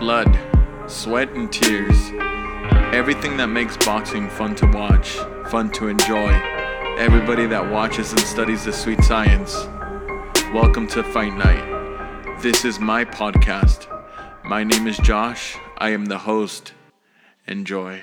blood, sweat, and tears. Everything that makes boxing fun to watch, fun to enjoy. Everybody that watches and studies the sweet science. Welcome to Fight Night. This is my podcast. My name is Josh. I am the host. Enjoy.